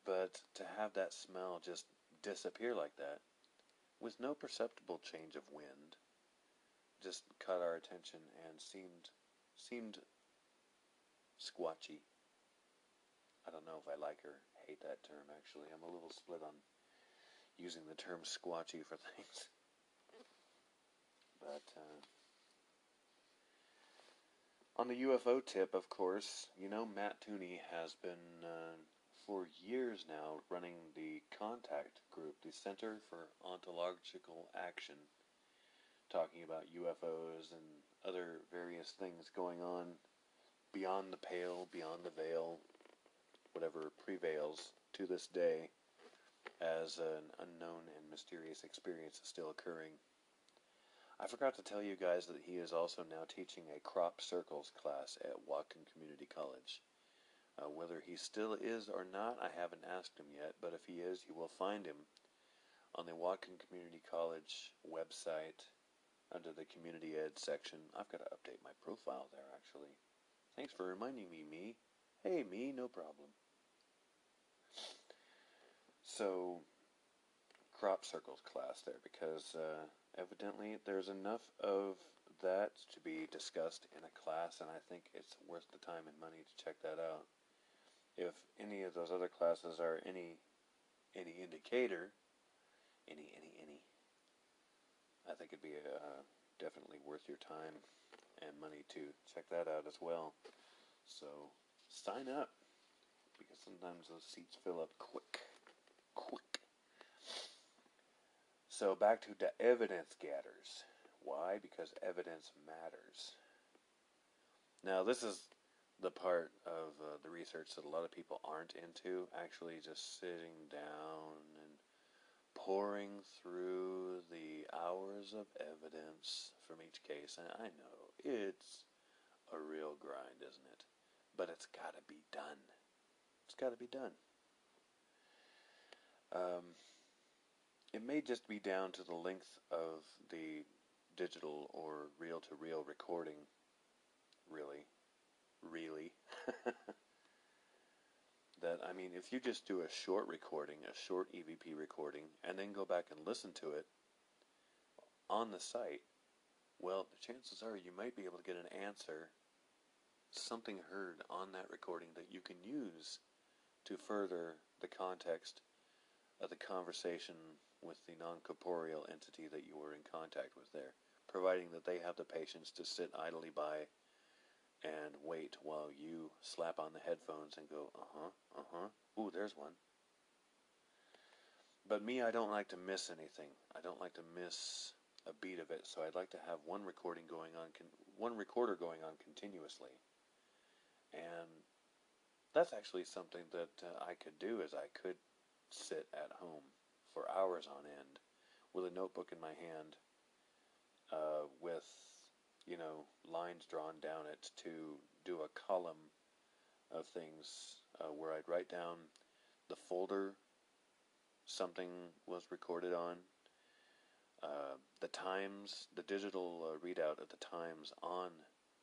But to have that smell just disappear like that, with no perceptible change of wind, just caught our attention and seemed seemed squatchy. I don't know if I like or hate that term actually. I'm a little split on using the term squatchy for things. But uh, on the UFO tip, of course, you know Matt Tooney has been uh, for years now running the contact group, the Center for Ontological Action, talking about UFOs and other various things going on beyond the pale, beyond the veil, whatever prevails to this day as an unknown and mysterious experience is still occurring. I forgot to tell you guys that he is also now teaching a crop circles class at Whatcom Community College. Uh, whether he still is or not, I haven't asked him yet, but if he is, you will find him on the Whatcom Community College website under the Community Ed section. I've got to update my profile there, actually. Thanks for reminding me, me. Hey, me, no problem. So, crop circles class there because uh, evidently there's enough of that to be discussed in a class, and I think it's worth the time and money to check that out. If any of those other classes are any any indicator, any any any I think it'd be uh, definitely worth your time and money to check that out as well. So sign up because sometimes those seats fill up quick. Quick. So back to the evidence gathers. Why? Because evidence matters. Now, this is the part of uh, the research that a lot of people aren't into. Actually, just sitting down pouring through the hours of evidence from each case. And I know it's a real grind, isn't it? But it's got to be done. It's got to be done. Um, it may just be down to the length of the digital or reel to reel recording, really. Really. that, I mean, if you just do a short recording, a short EVP recording, and then go back and listen to it on the site, well, the chances are you might be able to get an answer, something heard on that recording that you can use to further the context of the conversation with the non-corporeal entity that you were in contact with there, providing that they have the patience to sit idly by and wait while you slap on the headphones and go, uh-huh, uh-huh, ooh, there's one. But me, I don't like to miss anything. I don't like to miss a beat of it, so I'd like to have one recording going on, one recorder going on continuously. And that's actually something that uh, I could do is I could sit at home for hours on end with a notebook in my hand uh, with you know lines drawn down it to do a column of things uh, where I'd write down the folder something was recorded on uh, the times the digital uh, readout of the times on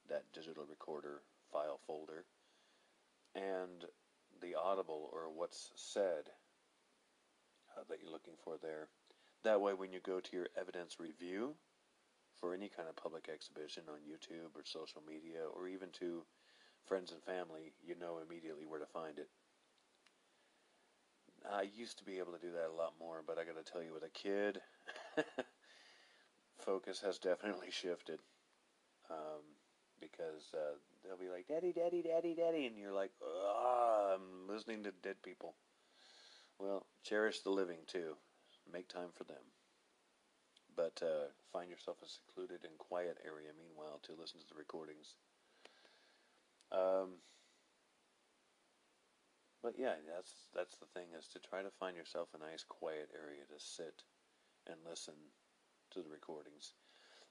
that digital recorder file folder and the audible or what's said uh, that you're looking for there. That way, when you go to your evidence review for any kind of public exhibition on YouTube or social media or even to friends and family, you know immediately where to find it. I used to be able to do that a lot more, but I got to tell you, with a kid, focus has definitely shifted. Um, because uh, they'll be like, "Daddy, Daddy, Daddy, Daddy," and you're like, "Ah, I'm listening to dead people." Well, cherish the living too. Make time for them. But uh, find yourself a secluded and quiet area, meanwhile, to listen to the recordings. Um, but yeah, that's that's the thing is to try to find yourself a nice quiet area to sit and listen to the recordings.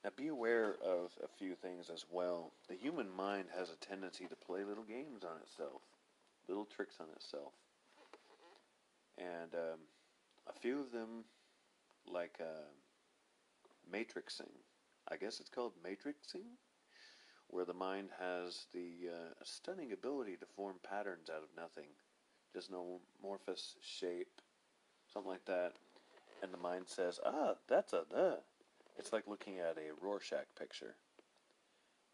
Now, be aware of a few things as well. The human mind has a tendency to play little games on itself, little tricks on itself. And um, a few of them, like uh, matrixing, I guess it's called matrixing, where the mind has the uh, stunning ability to form patterns out of nothing, just no amorphous shape, something like that. And the mind says, ah, that's a, uh, it's like looking at a Rorschach picture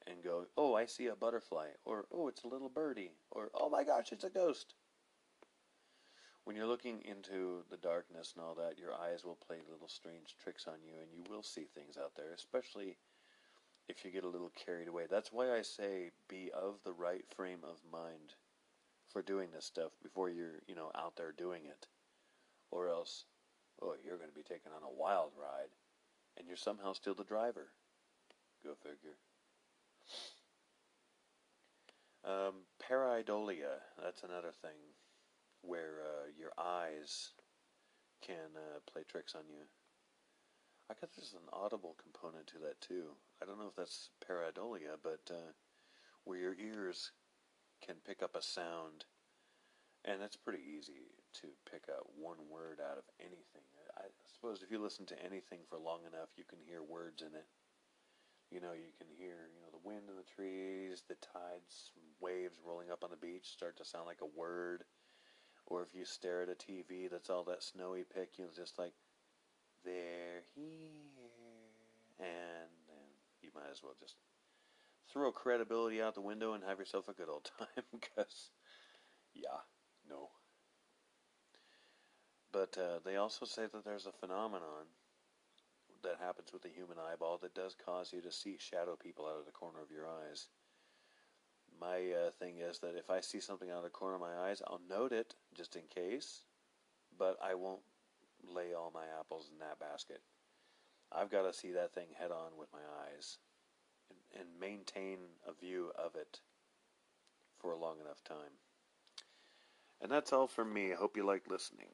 and go, oh, I see a butterfly, or oh, it's a little birdie, or oh my gosh, it's a ghost. When you're looking into the darkness and all that, your eyes will play little strange tricks on you, and you will see things out there, especially if you get a little carried away. That's why I say be of the right frame of mind for doing this stuff before you're, you know, out there doing it. Or else, oh, you're going to be taken on a wild ride and you're somehow still the driver. Go figure. Um, pareidolia, that's another thing where uh, your eyes can uh, play tricks on you. I guess there's an audible component to that too. I don't know if that's pareidolia, but uh, where your ears can pick up a sound, and it's pretty easy to pick out one word out of anything. I suppose if you listen to anything for long enough, you can hear words in it. You know, you can hear, you know, the wind in the trees, the tides, waves rolling up on the beach start to sound like a word. Or if you stare at a TV that's all that snowy pic, you know, just like, they're here. And, and you might as well just throw credibility out the window and have yourself a good old time, because, yeah, no. But uh, they also say that there's a phenomenon that happens with the human eyeball that does cause you to see shadow people out of the corner of your eyes. My uh, thing is that if I see something out of the corner of my eyes, I'll note it just in case, but I won't lay all my apples in that basket. I've got to see that thing head on with my eyes and, and maintain a view of it for a long enough time. And that's all from me. I hope you like listening.